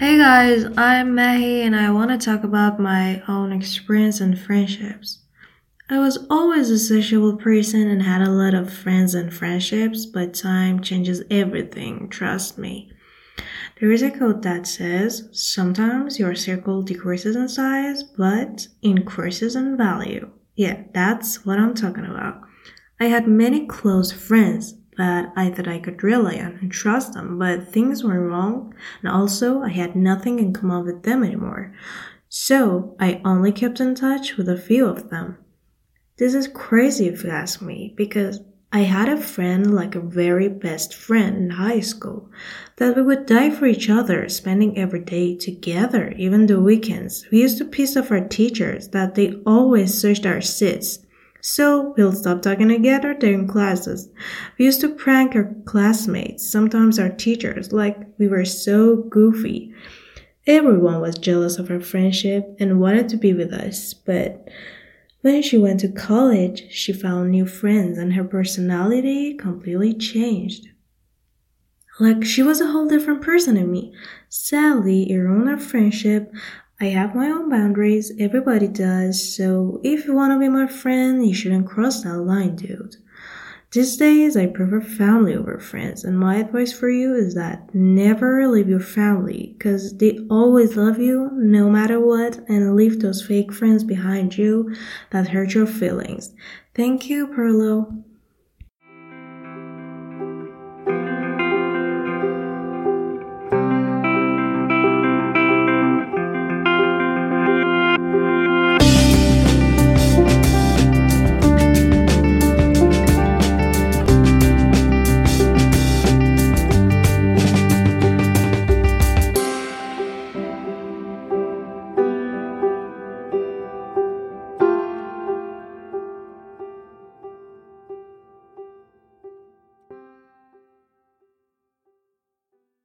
guys, I'm Mahi and I want to talk about my own experience in friendships. I was always a sociable person and had a lot of friends and friendships, but time changes everything, trust me. There is a quote that says, Sometimes your circle decreases in size, but increases in value. Yeah, that's what I'm talking about. I had many close friends, that I thought I could rely on and trust them, but things were wrong, and also I had nothing in common with them anymore. So I only kept in touch with a few of them. This is crazy if you ask me, because I had a friend like a very best friend in high school that we would die for each other, spending every day together, even the weekends. We used to piss off our teachers that they always searched our seats so we'll stop talking together during classes. We used to prank our classmates, sometimes our teachers, like we were so goofy. Everyone was jealous of our friendship and wanted to be with us, but when she went to college, she found new friends and her personality completely changed. Like she was a whole different person to me. Sadly, our friendship. I have my own boundaries, everybody does, so if you want to be my friend, you shouldn't cross that line, dude. These days, I prefer family over friends, and my advice for you is that never leave your family, because they always love you no matter what, and leave those fake friends behind you that hurt your feelings. Thank you, Perlo.